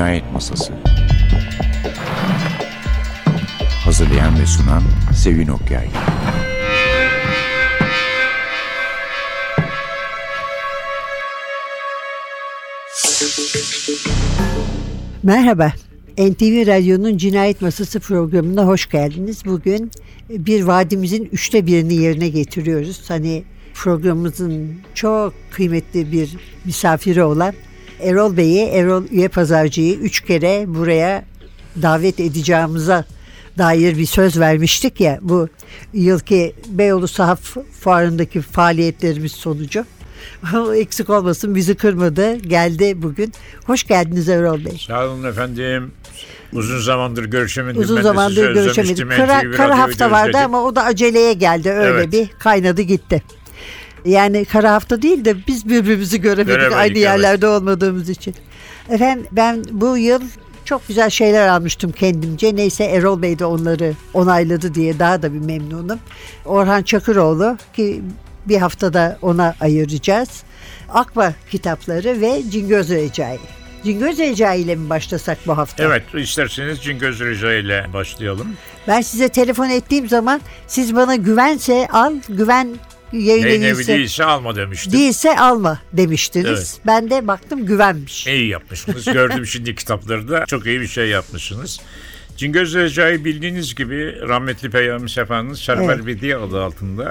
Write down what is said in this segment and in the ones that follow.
Cinayet Masası Hazırlayan ve sunan Sevin Okyay Merhaba. NTV Radyo'nun Cinayet Masası programına hoş geldiniz. Bugün bir vadimizin üçte birini yerine getiriyoruz. Hani programımızın çok kıymetli bir misafiri olan Erol Bey'i, Erol Üye Pazarcı'yı üç kere buraya davet edeceğimize dair bir söz vermiştik ya bu yılki Beyoğlu Sahaf Fuarı'ndaki faaliyetlerimiz sonucu. Eksik olmasın bizi kırmadı geldi bugün. Hoş geldiniz Erol Bey. Sağ olun efendim. Uzun zamandır görüşemedim. Uzun Ben zamandır görüşemedik. Kara, kara hafta vardı özledim. ama o da aceleye geldi. Öyle Evet. bir kaynadı gitti. Yani kara hafta değil de biz birbirimizi göremedik Göremedik, aynı evet. yerlerde olmadığımız için. Efendim ben bu yıl çok güzel şeyler almıştım kendimce. Neyse Erol Bey de onları onayladı diye daha da bir memnunum. Orhan Çakıroğlu ki bir haftada ona ayıracağız. Akba kitapları ve Cingöz Recai. Cingöz Recai ile mi başlasak bu hafta? Evet isterseniz Cingöz Rica ile başlayalım. Ben size telefon ettiğim zaman siz bana güvense al, güven yayın Yayın evi değilse, değilse alma demiştim. değilse alma demiştiniz. Evet. Ben de baktım güvenmiş. İyi yapmışsınız. Gördüm şimdi kitapları da. Çok iyi bir şey yapmışsınız. Cingöz Recai bildiğiniz gibi rahmetli Peyami Sefa'nın Server Evet. Vedi adı altında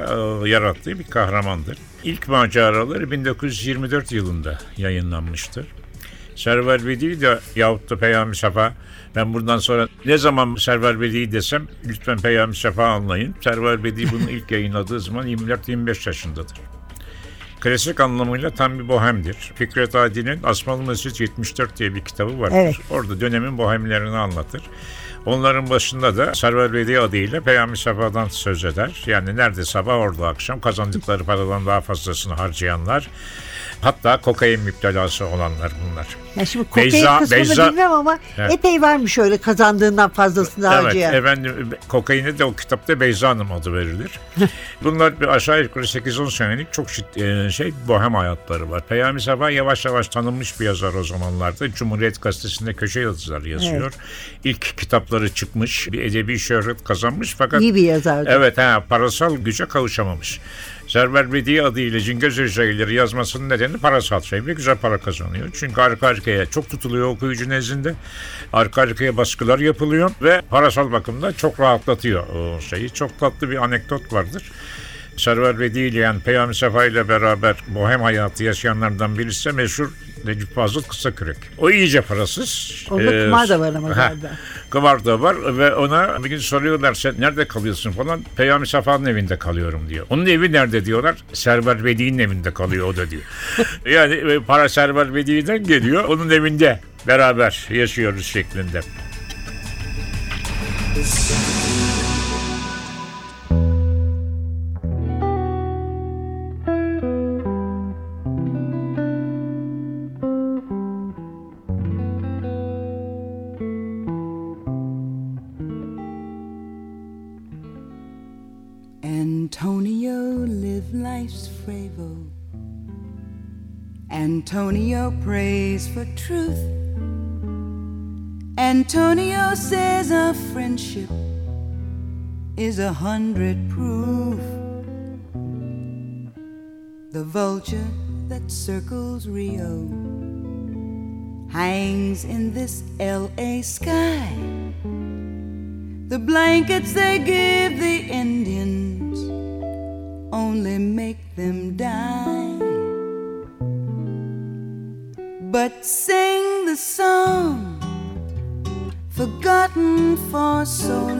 e, yarattığı bir kahramandır. İlk maceraları 1924 yılında yayınlanmıştır. Server Vedi de yahut da Peyami Sefa ben buradan sonra ne zaman Server Vedi desem lütfen Peyami Sefa anlayın. Server Vedi bunu ilk yayınladığı zaman 24-25 yaşındadır. Klasik anlamıyla tam bir bohemdir. Fikret Adi'nin Asmalı Mescid 74 diye bir kitabı vardır. Evet. Orada dönemin bohemlerini anlatır. Onların başında da Server Veli adıyla Peyami Sefa'dan söz eder. Yani nerede sabah orada akşam kazandıkları paradan daha fazlasını harcayanlar. Hatta kokain müptelası olanlar bunlar. Ya şimdi kokain Beyza- kısmını Beyza- bilmem ama Evet. epey varmış öyle kazandığından fazlasını Evet harcayan. efendim kokaine de o kitapta Beyza Hanım adı verilir. Bunlar bir aşağı yukarı 8-10 senelik çok şid- e, şey bohem hayatları var. Peyami Safa yavaş yavaş tanınmış bir yazar o zamanlarda. Cumhuriyet Gazetesi'nde köşe yazıları yazıyor. İlk kitapları çıkmış, bir edebi şöhret kazanmış fakat İyi bir yazardı. Evet ha parasal güce kavuşamamış. Server Bedi adıyla Cingöz Recai'leri yazmasının nedeni parasal şey ve güzel para kazanıyor. Çünkü arka arkaya çok tutuluyor okuyucu nezdinde. Arka arkaya baskılar yapılıyor ve parasal bakımda çok rahatlatıyor o şeyi. Çok tatlı bir anekdot vardır. Server Bedi ile yani Peyami Sefa ile beraber bohem hayatı yaşayanlardan birisi de meşhur Necip Fazıl Kısakürek. O iyice parasız. Onda Ee, kumar da var ama galiba. Da var ve ona bir gün soruyorlar sen nerede kalıyorsun falan. Peyami Safa'nın evinde kalıyorum diyor. Onun evi nerede diyorlar. Server Bedi'nin evinde kalıyor o da diyor. yani e, para Server Bedi'den geliyor. Onun evinde beraber yaşıyoruz şeklinde. Hundred proof. The vulture that circles Rio hangs in this LA sky. The blankets they give the Indians only make them die. But sing the song forgotten for so long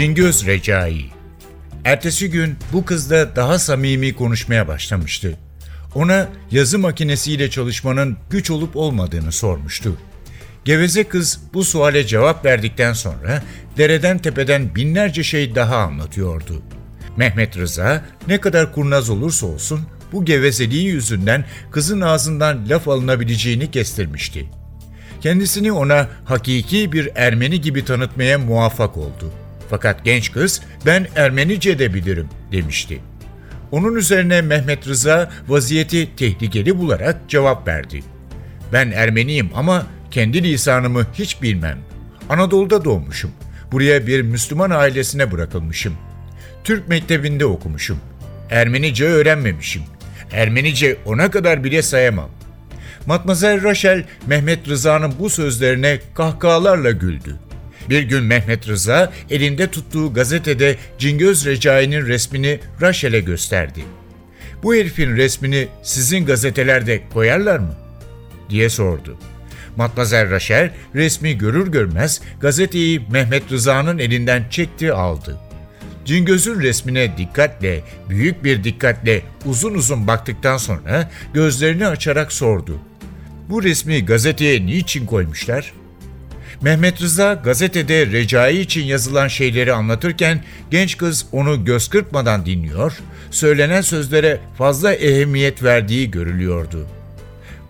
Cingöz Recai. Ertesi gün bu kızla daha samimi konuşmaya başlamıştı. Ona yazı makinesiyle çalışmanın güç olup olmadığını sormuştu. Geveze kız bu suale cevap verdikten sonra dereden tepeden binlerce şey daha anlatıyordu. Mehmet Rıza ne kadar kurnaz olursa olsun bu gevezeliği yüzünden kızın ağzından laf alınabileceğini kestirmişti. Kendisini ona hakiki bir Ermeni gibi tanıtmaya muvaffak oldu. Fakat genç kız ben Ermenice de bilirim demişti. Onun üzerine Mehmet Rıza vaziyeti tehlikeli bularak cevap verdi. Ben Ermeniyim ama kendi lisanımı hiç bilmem. Anadolu'da doğmuşum. Buraya bir Müslüman ailesine bırakılmışım. Türk mektebinde okumuşum. Ermenice öğrenmemişim. Ermenice ona kadar bile sayamam. Matmazel Rachel Mehmet Rıza'nın bu sözlerine kahkahalarla güldü. Bir gün Mehmet Rıza elinde tuttuğu gazetede Cingöz Recai'nin resmini Rachel'e gösterdi. Bu herifin resmini sizin gazetelerde koyarlar mı? diye sordu. Matmazel Rachel resmi görür görmez gazeteyi Mehmet Rıza'nın elinden çekti aldı. Cingöz'ün resmine dikkatle, büyük bir dikkatle uzun uzun baktıktan sonra gözlerini açarak sordu. Bu resmi gazeteye niçin koymuşlar? Mehmet Rıza gazetede Recai için yazılan şeyleri anlatırken genç kız onu göz kırpmadan dinliyor, söylenen sözlere fazla ehemmiyet verdiği görülüyordu.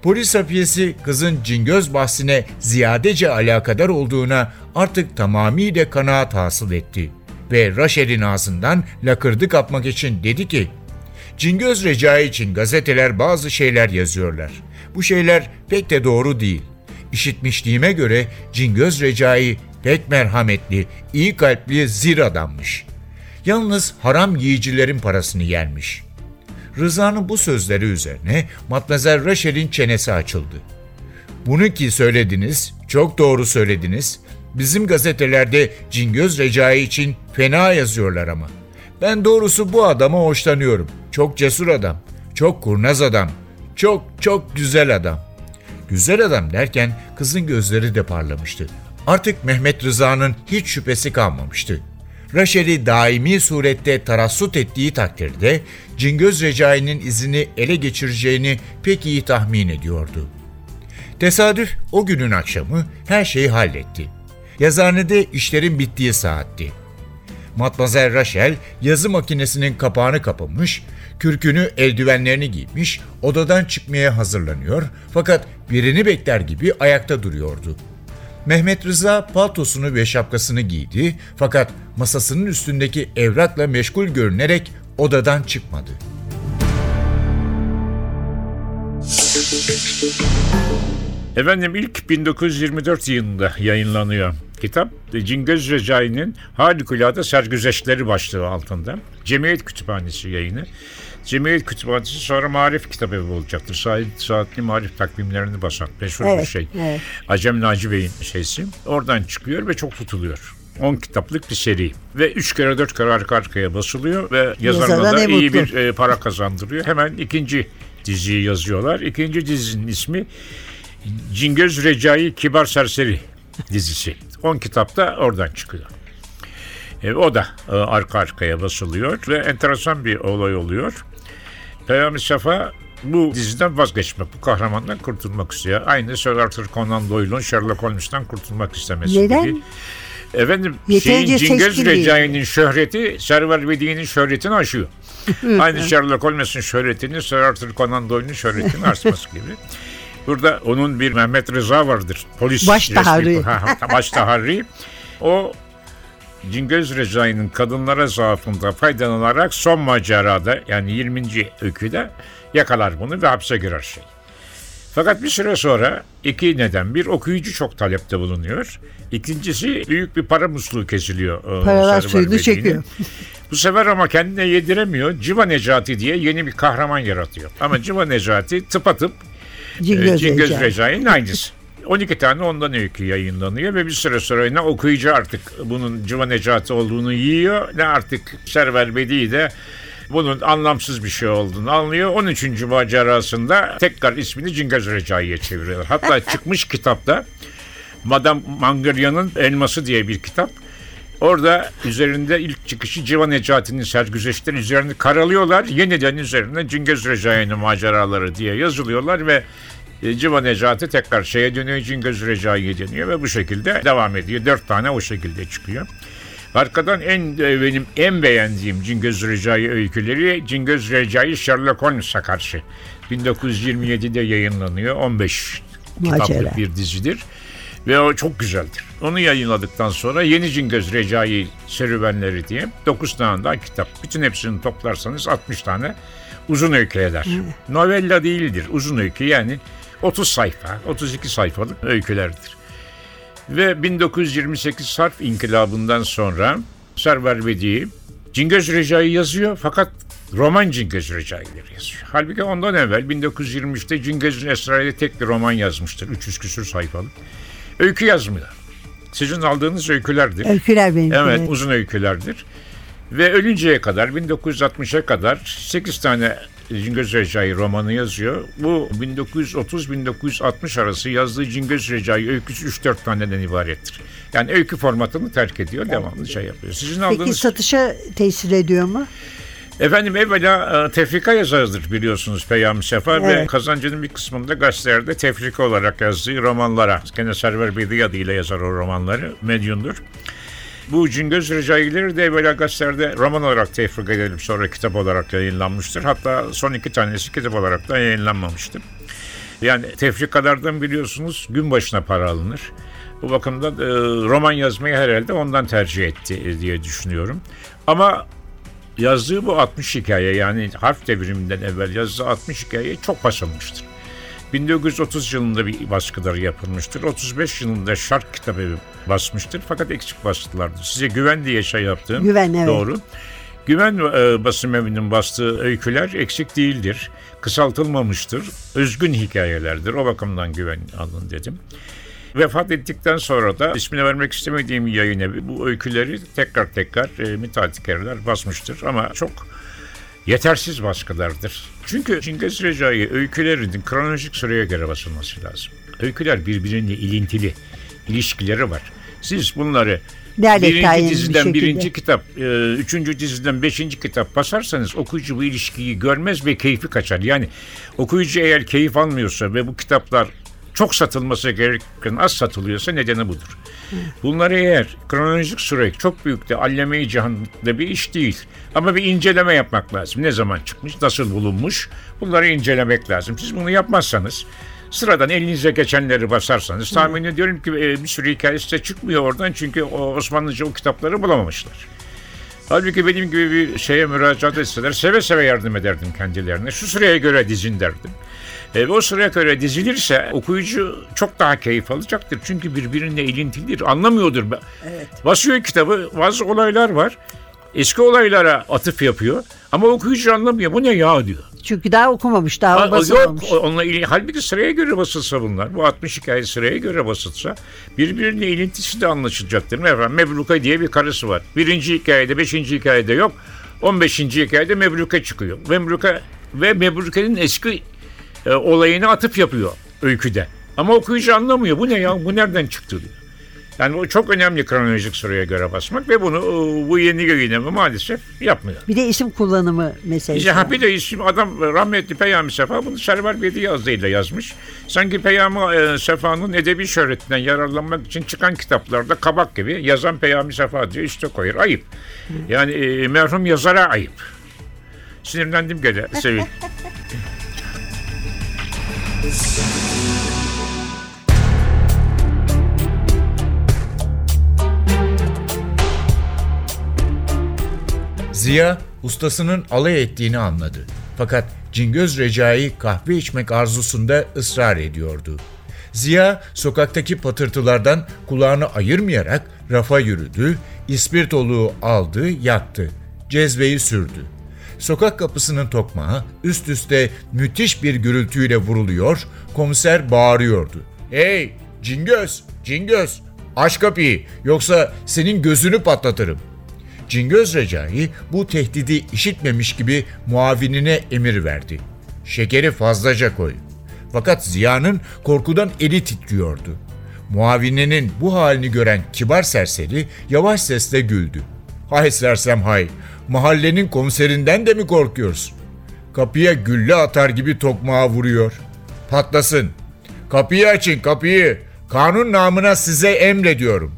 Polis hafiyesi kızın cingöz bahsine ziyadece alakadar olduğuna artık tamamıyla kanaat hasıl etti ve Raşel'in ağzından lakırdı kapmak için dedi ki, Cingöz Recai için gazeteler bazı şeyler yazıyorlar. Bu şeyler pek de doğru değil. İşitmişliğime göre Cingöz Recai pek merhametli, iyi kalpli zir adammış. Yalnız haram yiyicilerin parasını yermiş. Rıza'nın bu sözleri üzerine Matmazel Rachel'in çenesi açıldı. Bunu ki söylediniz, çok doğru söylediniz. Bizim gazetelerde Cingöz Recai için fena yazıyorlar ama. Ben doğrusu bu adama hoşlanıyorum. Çok cesur adam, çok kurnaz adam, çok çok güzel adam. Güzel adam derken kızın gözleri de parlamıştı. Artık Mehmet Rıza'nın hiç şüphesi kalmamıştı. Raşel'i daimi surette tarassut ettiği takdirde Cingöz Recai'nin izini ele geçireceğini pek iyi tahmin ediyordu. Tesadüf o günün akşamı her şeyi halletti. Yazıhanede işlerin bittiği saatti. Matmazel Rachel yazı makinesinin kapağını kapamış, kürkünü eldivenlerini giymiş, odadan çıkmaya hazırlanıyor fakat birini bekler gibi ayakta duruyordu. Mehmet Rıza paltosunu ve şapkasını giydi fakat masasının üstündeki evrakla meşgul görünerek odadan çıkmadı. Efendim ilk 1924 yılında yayınlanıyor kitap. Cingöz Recai'nin Harikulade Sergüzeşleri başlığı altında. Cemiyet Kütüphanesi yayını. Cemiyet Kütüphanesi sonra Marif Kitabevi olacaktır. Saat, saatli marif takvimlerini basan meşhur bir Evet, şey. evet. Acem Naci Bey'in şeysi. Oradan çıkıyor ve çok tutuluyor. 10 kitaplık bir seri ve 3 kere 4 kere arka arkaya basılıyor ve yazarına da iyi bir e, para kazandırıyor. Hemen ikinci diziyi yazıyorlar. İkinci dizinin ismi Cingöz Recai Kibar Serseri dizisi. 10 kitap da oradan çıkıyor. E, o da e, arka arkaya basılıyor ve enteresan bir olay oluyor. Peyami Safa bu diziden vazgeçmek, bu kahramandan kurtulmak istiyor. Aynı Sir Arthur Conan Doyle'un Sherlock Holmes'tan kurtulmak istemesi Neden? gibi. Efendim Yeterince şeyin değil. Recai'nin şöhreti Server Vedi'nin şöhretini aşıyor. Aynı Sherlock Holmes'in şöhretini Sir Arthur Conan Doyle'un şöhretini aşması gibi. Burada onun bir Mehmet Rıza vardır. Polis Baş taharri. Ha, ha, Baş taharri. O Cingöz Recai'nin kadınlara zaafında faydalanarak son macerada yani 20. öyküde yakalar bunu ve hapse girer şey. Fakat bir süre sonra iki neden. Bir okuyucu çok talepte bulunuyor. İkincisi büyük bir para musluğu kesiliyor. e, Paralar suyunu çekiyor. Bu sefer ama kendine yediremiyor. Civa Necati diye yeni bir kahraman yaratıyor. Ama Civa Necati tıpatıp Cingöz e, Cingöz Recai. Recai'nin aynısı. 12 tane ondan öykü yayınlanıyor ve bir süre sonra ne okuyucu artık bunun Civa Necati olduğunu yiyor ne artık Server Bedi de bunun anlamsız bir şey olduğunu anlıyor. 13. macerasında tekrar ismini Cingöz Recai'ye çeviriyorlar. Hatta çıkmış kitapta Madame Mangarya'nın Elması diye bir kitap. Orada üzerinde ilk çıkışı Civan Necati'nin sergüzeşleri üzerinde karalıyorlar. Yeniden üzerine Cingöz Recai'nin maceraları diye yazılıyorlar ve Civan Necati tekrar şeye dönüyor, Cingöz Recai'ye dönüyor ve bu şekilde devam ediyor. Dört tane o şekilde çıkıyor. Arkadan en e, benim en beğendiğim Cingöz Recai öyküleri Cingöz Recai Sherlock Holmes'a karşı 1927'de yayınlanıyor. 15 Macera. kitaplık bir dizidir. Ve o çok güzeldir. Onu yayınladıktan sonra Yeni Cingöz Recai serüvenleri diye 9 tane daha kitap. Bütün hepsini toplarsanız 60 tane uzun öykü eder. Novella değildir. Uzun öykü yani 30 sayfa, 32 sayfalık öykülerdir. Ve 1928 Sarp İnkılabı'ndan sonra Server Vedi Cingöz Recai yazıyor fakat roman Cingöz Recai'leri yazıyor. Halbuki ondan evvel 1923'te Cingöz'ün Esrar'da tek bir roman yazmıştır. 300 küsür sayfalık. Öykü yazmıyor. Sizin aldığınız öykülerdir. Öyküler benim. Evet, uzun öykülerdir. Ve ölünceye kadar 1960'a kadar 8 tane Cingöz Recai romanı yazıyor. Bu 1930-1960 arası yazdığı Cingöz Recai öyküsü 3-4 taneden ibarettir. Yani öykü formatını terk ediyor, devamlı şey yapıyor. Sizin Peki aldığınız... satışa tesir ediyor mu? Efendim evvela e, tefrika yazarıdır biliyorsunuz Peyami Sefa ve Evet. kazancının bir kısmında gazetelerde tefrika olarak yazdığı romanlara, gene Server Bedi adıyla yazar o romanları, medyundur. Bu Cingöz Recai'leri de evvela gazetelerde roman olarak tefrika edilip sonra kitap olarak yayınlanmıştır. Hatta son iki tanesi kitap olarak da yayınlanmamıştır. Yani tefrikalardan biliyorsunuz gün başına para alınır. Bu bakımdan e, roman yazmayı herhalde ondan tercih etti diye düşünüyorum. Ama yazdığı bu 60 hikaye yani harf devriminden evvel yazdığı 60 hikaye çok basılmıştır. 1930 yılında bir baskıları yapılmıştır. 35 yılında Şark kitabı basmıştır fakat eksik bastılardır. Size güven diye şey yaptığım Güven, evet. doğru. Güven e, basım evinin bastığı öyküler eksik değildir. Kısaltılmamıştır. Özgün hikayelerdir. O bakımdan güven alın dedim. Vefat ettikten sonra da ismini vermek istemediğim yayın evi bu öyküleri tekrar tekrar e, müteahhitkerler basmıştır. Ama çok yetersiz baskılardır. Çünkü Cingöz Recai öykülerinin kronolojik sıraya göre basılması lazım. Öyküler birbiriyle ilintili, ilişkileri var. Siz bunları Derlek birinci bir diziden şekilde. birinci kitap, e, üçüncü diziden beşinci kitap basarsanız okuyucu bu ilişkiyi görmez ve keyfi kaçar. Yani okuyucu eğer keyif almıyorsa ve bu kitaplar çok satılması gerekirken az satılıyorsa nedeni budur. Bunları eğer kronolojik süre çok büyük de alleme-i cihanda bir iş değil. Ama bir inceleme yapmak lazım. Ne zaman çıkmış, nasıl bulunmuş bunları incelemek lazım. Siz bunu yapmazsanız sıradan elinize geçenleri basarsanız tahmin ediyorum ki e, bir sürü hikayesi de çıkmıyor oradan çünkü o Osmanlıca o kitapları bulamamışlar. Halbuki benim gibi bir şeye müracaat etseler seve seve yardım ederdim kendilerine. Şu sıraya göre dizin derdim. E, o sıraya göre dizilirse okuyucu çok daha keyif alacaktır. Çünkü birbirine ilintilidir. Anlamıyordur. Evet. Basıyor kitabı. Bazı olaylar var. Eski olaylara atıf yapıyor. Ama okuyucu anlamıyor. Bu ne ya diyor. Çünkü daha okumamış, daha Ha, Yok basılmamış. onunla ilgili. Halbuki sıraya göre basılsa bunlar. Bu 60 hikaye sıraya göre basılsa birbirine ilintisi de anlaşılacaktır. Mesela Mebruka diye bir karısı var. Birinci hikayede, beşinci hikayede yok. 15. hikayede Mebruka çıkıyor. Mebruka ve Mebruka'nın eski e, olayını atıp yapıyor öyküde. Ama okuyucu anlamıyor. Bu ne ya? Bu nereden çıktı diyor. Yani o çok önemli kronolojik sıraya göre basmak ve bunu e, bu yeni yayınlama maalesef yapmıyor. Bir de isim kullanımı meselesi. İşte bir de isim adam rahmetli Peyami Sefa bunu Server Bedi adıyla yazmış. Sanki Peyami e, Sefa'nın edebi şöhretinden yararlanmak için çıkan kitaplarda kabak gibi yazan Peyami Sefa diyor işte koyar. Ayıp. Yani e, merhum yazara ayıp. Sinirlendim gene Sevil. Ziya ustasının alay ettiğini anladı. Fakat Cingöz Recai kahve içmek arzusunda ısrar ediyordu. Ziya sokaktaki patırtılardan kulağını ayırmayarak rafa yürüdü, ispirtoluğu aldı, yaktı. Cezveyi sürdü. Sokak kapısının tokmağı üst üste müthiş bir gürültüyle vuruluyor, komiser bağırıyordu. Hey Cingöz, Cingöz aç kapıyı yoksa senin gözünü patlatırım. Cingöz Recai bu tehdidi işitmemiş gibi muavinine emir verdi. Şekeri fazlaca koy. Fakat Ziya'nın korkudan eli titriyordu. Muavinenin bu halini gören kibar serseri yavaş sesle güldü. Hay sersem hay, mahallenin komiserinden de mi korkuyorsun? Kapıya gülle atar gibi tokmağa vuruyor. Patlasın. Kapıyı açın kapıyı. Kanun namına size emrediyorum.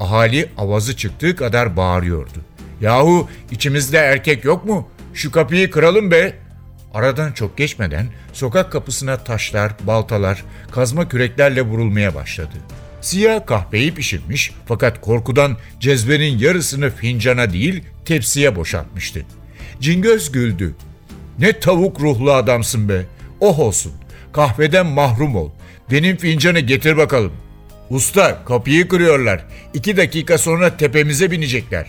Ahali avazı çıktığı kadar bağırıyordu. Yahu içimizde erkek yok mu? Şu kapıyı kıralım be. Aradan çok geçmeden sokak kapısına taşlar, baltalar, kazma küreklerle vurulmaya başladı. Siyah kahveyi pişirmiş fakat korkudan cezvenin yarısını fincana değil tepsiye boşaltmıştı. Cingöz güldü. Ne tavuk ruhlu adamsın be. Oh olsun. Kahveden mahrum ol. Benim fincanı getir bakalım. Usta kapıyı kırıyorlar. İki dakika sonra tepemize binecekler.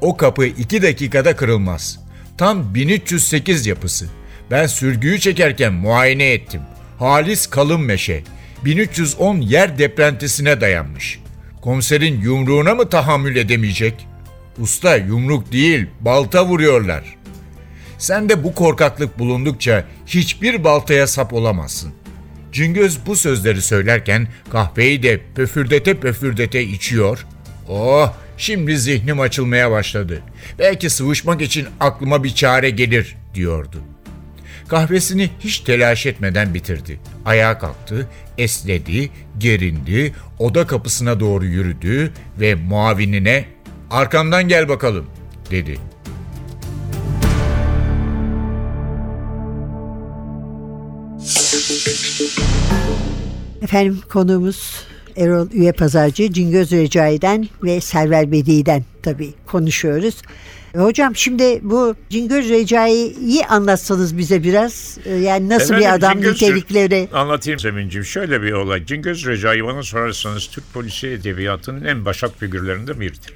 O kapı iki dakikada kırılmaz. Tam 1308 yapısı. Ben sürgüyü çekerken muayene ettim. Halis kalın meşe. 1310 yer deprentisine dayanmış. Komiserin yumruğuna mı tahammül edemeyecek? Usta yumruk değil, balta vuruyorlar. Sen de bu korkaklık bulundukça hiçbir baltaya sap olamazsın. Cingöz bu sözleri söylerken kahveyi de pöfürdete pöfürdete içiyor. Oh şimdi zihnim açılmaya başladı. Belki sıvışmak için aklıma bir çare gelir diyordu. Kahvesini hiç telaş etmeden bitirdi. Ayağa kalktı, esnedi, gerindi, oda kapısına doğru yürüdü ve muavinine "Arkamdan gel bakalım." dedi. Efendim konuğumuz Erol Üye Pazarcı, Cingöz Recai'den ve Server Bedi'den tabii konuşuyoruz. E, Hocam şimdi bu Cingöz Recai'yi anlatsanız bize biraz. E, Yani nasıl bir Efendim, adam Cingöz- nitelikleri. Anlatayım Sevinç'im. Şöyle bir olay. Cingöz Recai bana sorarsanız Türk polisi edebiyatının en başat figürlerinden biridir.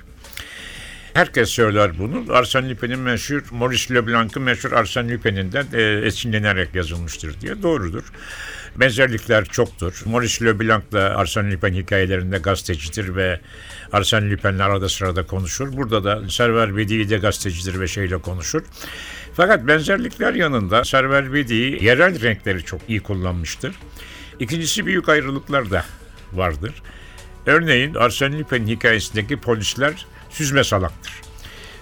Herkes söyler bunu. Arsène Lupin'in meşhur, Maurice Leblanc'ın meşhur Arsène Lupin'inden e, esinlenerek yazılmıştır diye. Doğrudur. Benzerlikler çoktur. Maurice Leblanc'la Arsène Lupin hikayelerinde gazetecidir ve Arsène Lupin'le arada sırada konuşur. Burada da Server Bedi de gazetecidir ve şeyle konuşur. Fakat benzerlikler yanında Server Bedi yerel renkleri çok iyi kullanmıştır. İkincisi büyük ayrılıklar da vardır. Örneğin Arsène Lupin hikayesindeki polisler süzme salaktır.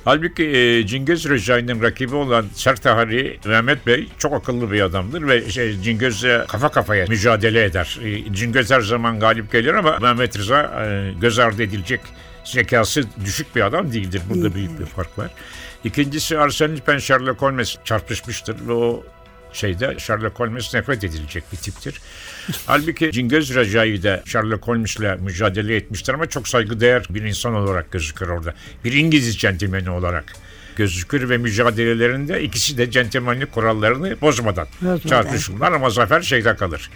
Halbuki e, Cingöz Recai'nin rakibi olan Sertahari Mehmet Bey çok akıllı bir adamdır ve şey, Cingöz'le kafa kafaya mücadele eder. E, Cingöz her zaman galip gelir ama Mehmet Rıza e, göz ardı edilecek zekası düşük bir adam değildir. Burada büyük bir fark var. İkincisi Arsène Lupin Sherlock Holmes çarpışmıştır ve o şeyde Sherlock Holmes nefret edilecek bir tiptir. Halbuki Cingöz Recai de Sherlock Holmes'le mücadele etmiştir ama çok saygıdeğer bir insan olarak gözükür orada. Bir İngiliz centilmeni olarak gözükür ve mücadelelerinde ikisi de centilmenlik kurallarını bozmadan Bozmadan. çarpışırlar ama zafer şeyde kalır.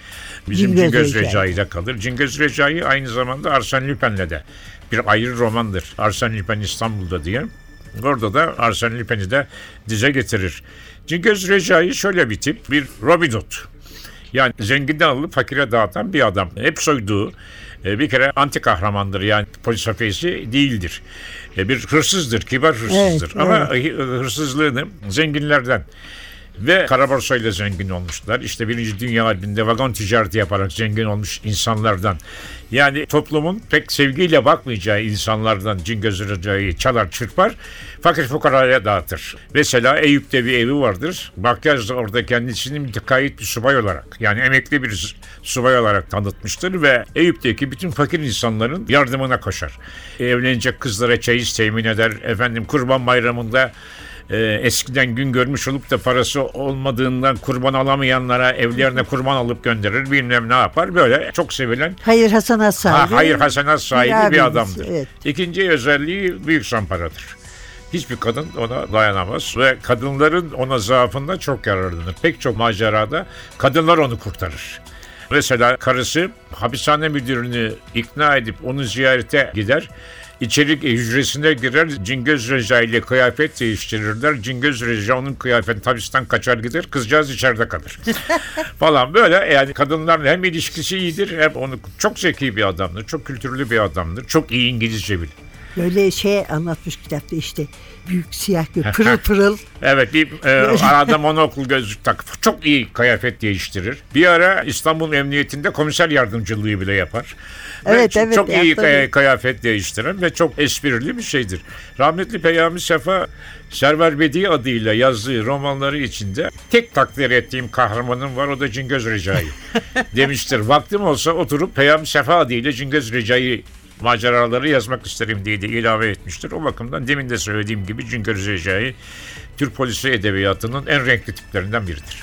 Bizim Cingöz Cingöz Recai. Recai'de kalır. Cingöz Recai aynı zamanda Arsène Lupin'le de bir ayrı romandır. Arsène Lupin İstanbul'da diye. Orada da Arsène Lupin'i de dize getirir. Cingöz Recai şöyle bir tip, bir Robin Hood. Yani zenginden alıp fakire dağıtan bir adam. Hep soyduğu e, bir kere anti kahramandır yani polis hafiyesi değildir. E, Bir hırsızdır, kibar hırsızdır. Evet, Ama hı- hırsızlığını zenginlerden ve kara borsayla zengin olmuşlar. İşte Birinci Dünya Harbi'nde vagon ticareti yaparak zengin olmuş insanlardan. Yani toplumun pek sevgiyle bakmayacağı insanlardan Cingöz Recai'yi çalar çırpar, fakir fukaraya dağıtır. Mesela Eyüp'te bir evi vardır. Bakyaj da orada kendisini mütekayit bir subay olarak, yani emekli bir subay olarak tanıtmıştır ve Eyüp'teki bütün fakir insanların yardımına koşar. Evlenecek kızlara çeyiz temin eder. Efendim kurban bayramında e, eskiden gün görmüş olup da parası olmadığından kurban alamayanlara evlerine kurban alıp gönderir bilmem ne yapar. Böyle çok sevilen Hayır Hasan Has sahibi. ha, hayır hasenat sahibi bir abimiz, adamdır. evet. İkinci özelliği büyük zamparadır. Hiçbir kadın ona dayanamaz ve kadınların ona zaafından çok yararlanır. Pek çok macerada kadınlar onu kurtarır. Mesela karısı hapishane müdürünü ikna edip onu ziyarete gider. İçeri hücresine girer, Cingöz Reca ile kıyafet değiştirirler. Cingöz Reca onun kıyafetini hapisten kaçar gider, kızcağız içeride kalır. falan böyle yani kadınlarla hem ilişkisi iyidir hem onu çok zeki bir adamdır, çok kültürlü bir adamdır, çok iyi İngilizce bilir. Böyle şey anlatmış kitapta işte büyük siyah göz pırıl pırıl. Evet bir e, arada monokul gözlük takıp çok iyi kıyafet değiştirir. Bir ara İstanbul Emniyetinde komiser yardımcılığı bile yapar. Ve Evet, ç- evet, Çok iyi kay- kıyafet değiştiren ve çok esprili bir şeydir. Rahmetli Peyami Sefa Server Bedi adıyla yazdığı romanları içinde tek takdir ettiğim kahramanım var o da Cingöz Recai demiştir. Vaktim olsa oturup Peyami Sefa adıyla Cingöz Recai maceraları yazmak isterim diye de ilave etmiştir. O bakımdan demin de söylediğim gibi Cingöz Recai Türk polisi edebiyatının en renkli tiplerinden biridir.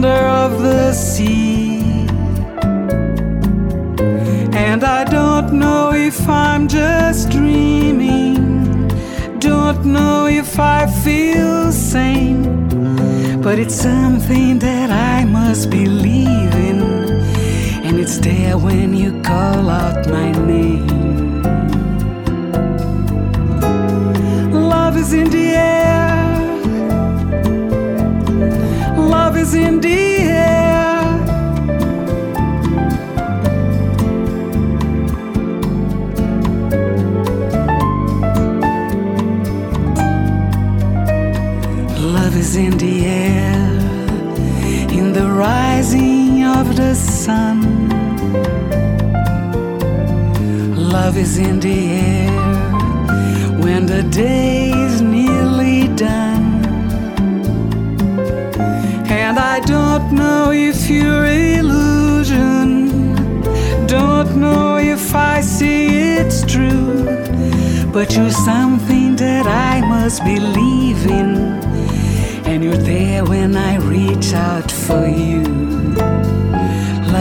Thunder of the sea. And I don't know if I'm just dreaming. Don't know if I feel sane. But it's something that I must believe in. And it's there when you call out my name. Sun. Love is in the air when the day is nearly done. And I don't know if you're illusion, don't know if I see it's true. But you're something that I must believe in. And you're there when I reach out for you.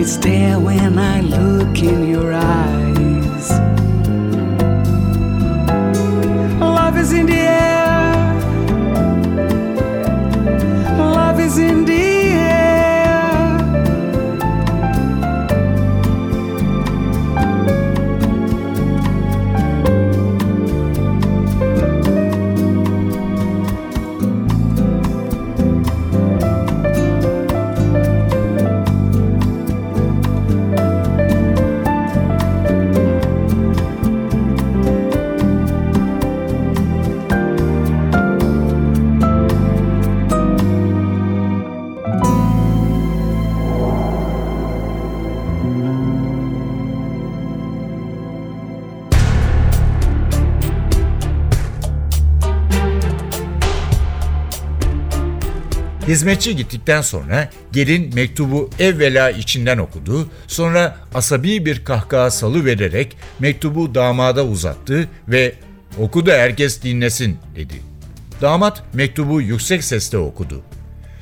it's there when I look in your eyes. Hizmetçi gittikten sonra gelin mektubu evvela içinden okudu, sonra asabi bir kahkaha salı vererek mektubu damada uzattı ve oku da herkes dinlesin dedi. Damat mektubu yüksek sesle okudu.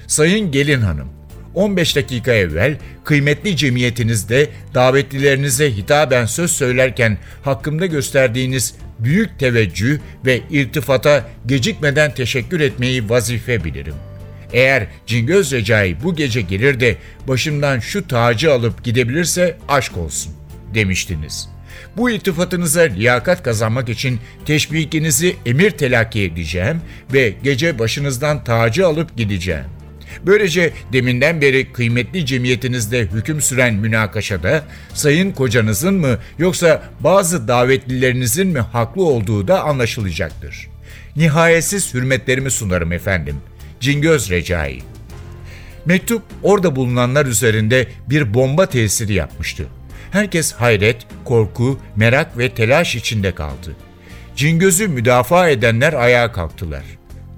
Sayın gelin hanım, 15 dakika evvel kıymetli cemiyetinizde davetlilerinize hitaben söz söylerken hakkımda gösterdiğiniz büyük teveccüh ve irtifata gecikmeden teşekkür etmeyi vazife bilirim. Eğer Cingöz Recai bu gece gelir de başımdan şu tacı alıp gidebilirse aşk olsun demiştiniz. Bu iltifatınıza liyakat kazanmak için teşbikinizi emir telakki edeceğim ve gece başınızdan tacı alıp gideceğim. Böylece deminden beri kıymetli cemiyetinizde hüküm süren münakaşada sayın kocanızın mı yoksa bazı davetlilerinizin mi haklı olduğu da anlaşılacaktır. Nihayetsiz hürmetlerimi sunarım efendim. Cingöz Recai. Mektup orada bulunanlar üzerinde bir bomba tesiri yapmıştı. Herkes hayret, korku, merak ve telaş içinde kaldı. Cingöz'ü müdafaa edenler ayağa kalktılar.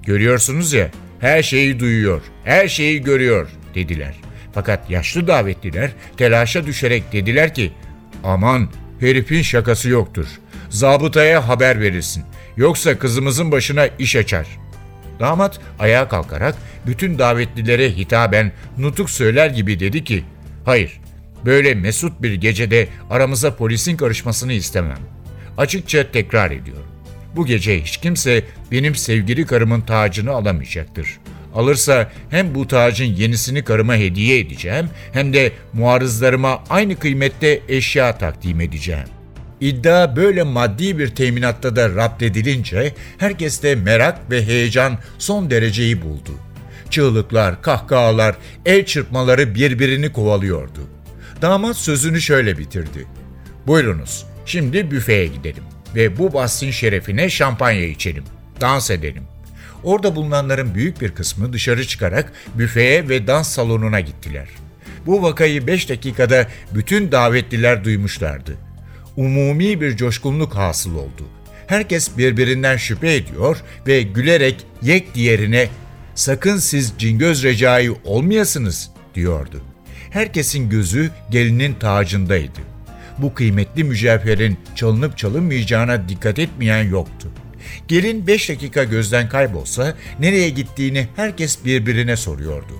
Görüyorsunuz ya, her şeyi duyuyor, her şeyi görüyor dediler. Fakat yaşlı davetliler telaşa düşerek dediler ki, aman herifin şakası yoktur. Zabıtaya haber verilsin. Yoksa kızımızın başına iş açar. Damat ayağa kalkarak bütün davetlilere hitaben nutuk söyler gibi dedi ki, hayır böyle mesut bir gecede aramıza polisin karışmasını istemem. Açıkça tekrar ediyorum. Bu gece hiç kimse benim sevgili karımın tacını alamayacaktır. Alırsa hem bu tacın yenisini karıma hediye edeceğim hem de muarızlarıma aynı kıymette eşya takdim edeceğim. İddia böyle maddi bir teminatta da rapt edilince herkeste merak ve heyecan son dereceyi buldu. Çığlıklar, kahkahalar, el çırpmaları birbirini kovalıyordu. Damat sözünü şöyle bitirdi. Buyurunuz, şimdi büfeye gidelim ve bu bahsin şerefine şampanya içelim, dans edelim. Orada bulunanların büyük bir kısmı dışarı çıkarak büfeye ve dans salonuna gittiler. Bu vakayı 5 dakikada bütün davetliler duymuşlardı. Umumi bir coşkunluk hasıl oldu. Herkes birbirinden şüphe ediyor ve gülerek yek diğerine sakın siz Cingöz Recai olmayasınız diyordu. Herkesin gözü gelinin tacındaydı. Bu kıymetli mücevherin çalınıp çalınmayacağına dikkat etmeyen yoktu. Gelin 5 dakika gözden kaybolsa nereye gittiğini herkes birbirine soruyordu.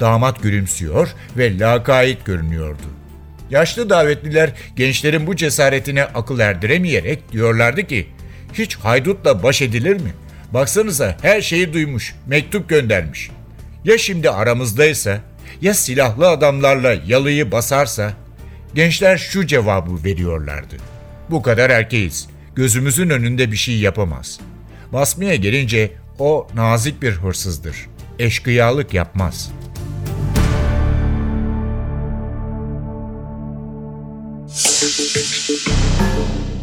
Damat gülümsüyor ve lakayt görünüyordu. Yaşlı davetliler gençlerin bu cesaretine akıl erdiremeyerek diyorlardı ki, hiç haydutla baş edilir mi? Baksanıza her şeyi duymuş, mektup göndermiş. Ya şimdi aramızdaysa, ya silahlı adamlarla yalıyı basarsa? Gençler şu cevabı veriyorlardı. Bu kadar erkeğiz. Gözümüzün önünde bir şey yapamaz. Basmaya gelince o nazik bir hırsızdır. Eşkıyalık yapmaz.''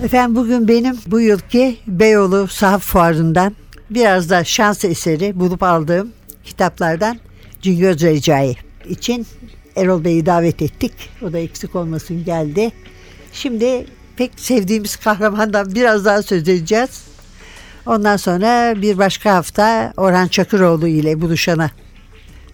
Efendim bugün benim bu yılki Beyoğlu Sahaf Fuarı'ndan biraz da şans eseri bulup aldığım kitaplardan Cingöz Recai için Erol Bey'i davet ettik. O da eksik olmasın geldi. Şimdi pek sevdiğimiz kahramandan biraz daha söz edeceğiz. Ondan sonra bir başka hafta Orhan Çakıroğlu ile buluşana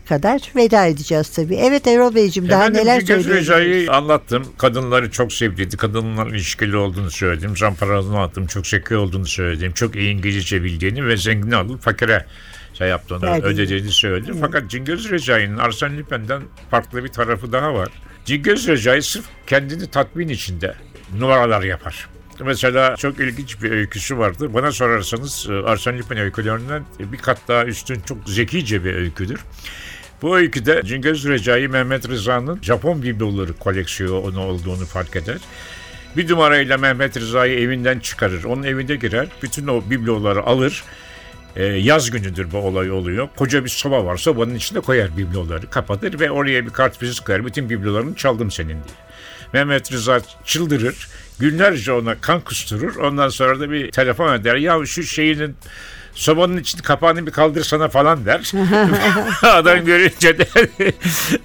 kadar veda edeceğiz tabii. Evet Erol Beyciğim daha Efendim, neler söyleyeceksiniz? Recai'yi anlattım. Kadınları çok sevdiydi. Kadınlarla ilişkili olduğunu söyledim. Zamparalı anlattım. Çok zeki olduğunu söyledim. Çok iyi İngilizce bildiğini ve zengin alıp fakire şey yaptığını, Verdiğini. ödediğini söyledim. Fakat Cingöz Recai'nin Arsene Lupin'den farklı bir tarafı daha var. Cingöz Recai sırf kendini tatmin içinde numaralar yapar. Mesela çok ilginç bir öyküsü vardı. Bana sorarsanız e, Arsene Lupin öykülerinden bir kat daha üstün çok zekice bir öyküdür. Bu öyküde Cingöz Recai Mehmet Rıza'nın Japon bibloları koleksiyonu olduğunu fark eder. Bir numarayla Mehmet Rıza'yı evinden çıkarır. Onun evinde girer. Bütün o bibloları alır. Ee, yaz günüdür bu olay oluyor. Koca bir soba var. Sobanın içine koyar bibloları. Kapatır ve oraya bir kartvizit koyar. Bütün biblolarını çaldım senin diye. Mehmet Rıza çıldırır. Günlerce ona kan kusturur. Ondan sonra da bir telefon eder. Ya şu şeyinin sobanın için kapağını bir kaldırsana falan der. Adam görünce de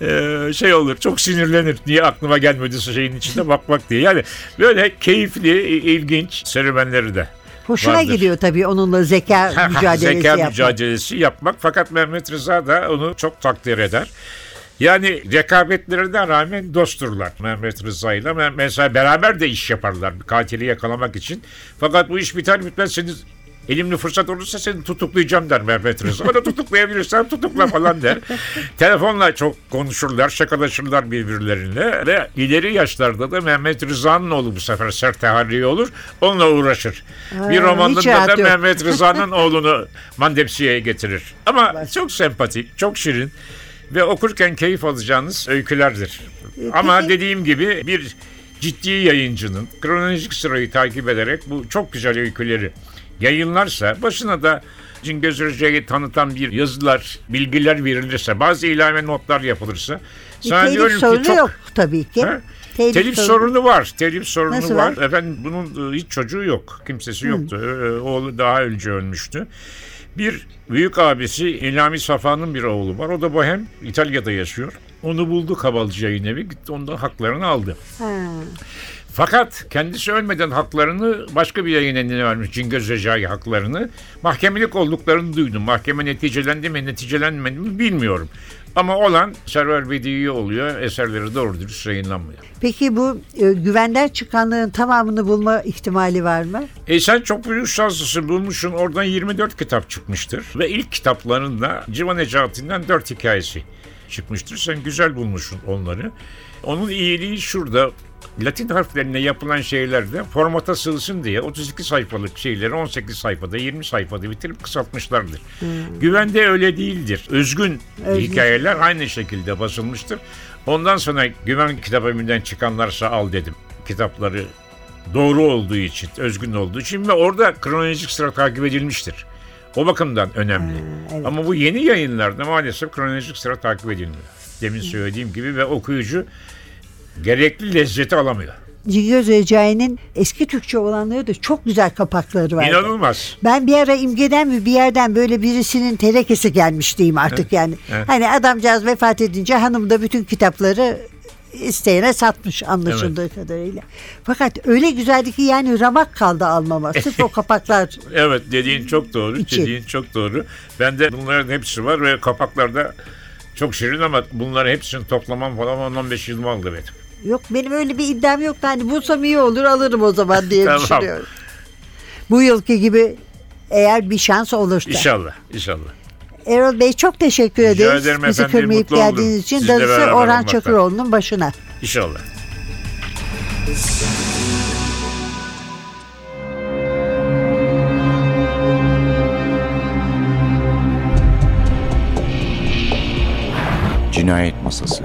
e, şey olur çok sinirlenir. Niye aklıma gelmedi şeyin içinde bakmak diye. Yani böyle keyifli, ilginç serüvenleri de Hoşuna vardır. gidiyor tabii onunla zeka mücadelesi Zeka yapmak. mücadelesi yapmak. Fakat Mehmet Rıza da onu çok takdir eder. Yani rekabetlerine rağmen dostturlar Mehmet Rıza ile. Mesela beraber de iş yaparlar katili yakalamak için. Fakat bu iş biter bitmez seni Elimde fırsat olursa seni tutuklayacağım der Mehmet Rıza. Da tutuklayabilirsem tutukla falan der. Telefonla çok konuşurlar, şakalaşırlar birbirleriyle ve ileri yaşlarda da Mehmet Rıza'nın oğlu bu sefer sert teharri olur. Onunla uğraşır. bir hiç romanında da. Mehmet Rıza'nın oğlunu Mandepsiye'ye getirir. Ama çok sempatik, çok şirin ve okurken keyif alacağınız öykülerdir. Ama peki- dediğim gibi bir ciddi yayıncının kronolojik sırayı takip ederek bu çok güzel öyküleri yayınlarsa başına da Cingöz Hoca'yı tanıtan bir yazılar, bilgiler verilirse, bazı ilave notlar yapılırsa sana Telif sorunu çok... yok tabii ki. Ha? Telif, sorunu var. Telif sorunu Nasıl var. var? Efendim bunun e, hiç çocuğu yok. Kimsesi yoktu. E, Oğlu daha önce ölmüştü. Bir büyük abisi İlhami Safa'nın bir oğlu var. O da bohem İtalya'da yaşıyor. Onu buldu Kabalcı Yayın Evi. Gitti ondan haklarını aldı. Ha. Fakat kendisi ölmeden haklarını başka bir yayın evine vermiş. Cingöz Recai haklarını. Mahkemelik olduklarını duydum. Mahkeme neticelendi mi neticelenmedi mi bilmiyorum. Ama olan Server Bediye oluyor. Eserleri doğru dürüst yayınlanmıyor. Peki bu e, güvenden çıkanların tamamını bulma ihtimali var mı? E sen çok büyük şanslısın bulmuşsun. Oradan 24 kitap çıkmıştır. Ve ilk kitaplarında Civan Necati'nden 4 hikayesi çıkmıştır. Sen güzel bulmuşsun onları. Onun iyiliği şurada. Latin harflerine yapılan şeylerde formata sığsın diye 32 sayfalık şeyleri 18 sayfada 20 sayfada bitirip kısaltmışlardır. Güvende öyle değildir. Özgün Özgün. hikayeler aynı şekilde basılmıştır. Ondan sonra güven kitap evinden çıkanlarsa al dedim. Kitapları doğru olduğu için, özgün olduğu için ve orada kronolojik sıra takip edilmiştir. O bakımdan önemli. evet. Ama bu yeni yayınlarda maalesef kronolojik sıra takip edilmiyor. Demin söylediğim gibi ve okuyucu gerekli lezzeti alamıyor. Cingöz Recai'nin eski Türkçe olanları da çok güzel kapakları var. İnanılmaz. Ben bir ara imgeden mi bir yerden böyle birisinin terekesi gelmiş diyeyim artık yani. evet. Hani adamcağız vefat edince hanım da bütün kitapları isteyene satmış anlaşıldığı kadarıyla. Fakat öyle güzeldi ki yani ramak kaldı almama. Sırf o kapaklar. Evet dediğin çok doğru. İki. Dediğin çok doğru. Bende bunların hepsi var ve kapaklarda çok şirin ama bunların hepsini toplamam falan 15 yılımı aldı benim. Yok benim öyle bir iddiam yok. Hani bulsam iyi olur alırım o zaman diye Tamam. düşünüyorum. Bu yılki gibi eğer bir şans olursa. İnşallah. İnşallah. Erol Bey çok teşekkür Rica ederiz. ederim Bizi efendim, kırmayıp mutlu oldum. geldiğiniz için. Sizle Darısı beraber Orhan olmaktan. Çakıroğlu'nun başına. İnşallah. Cinayet Masası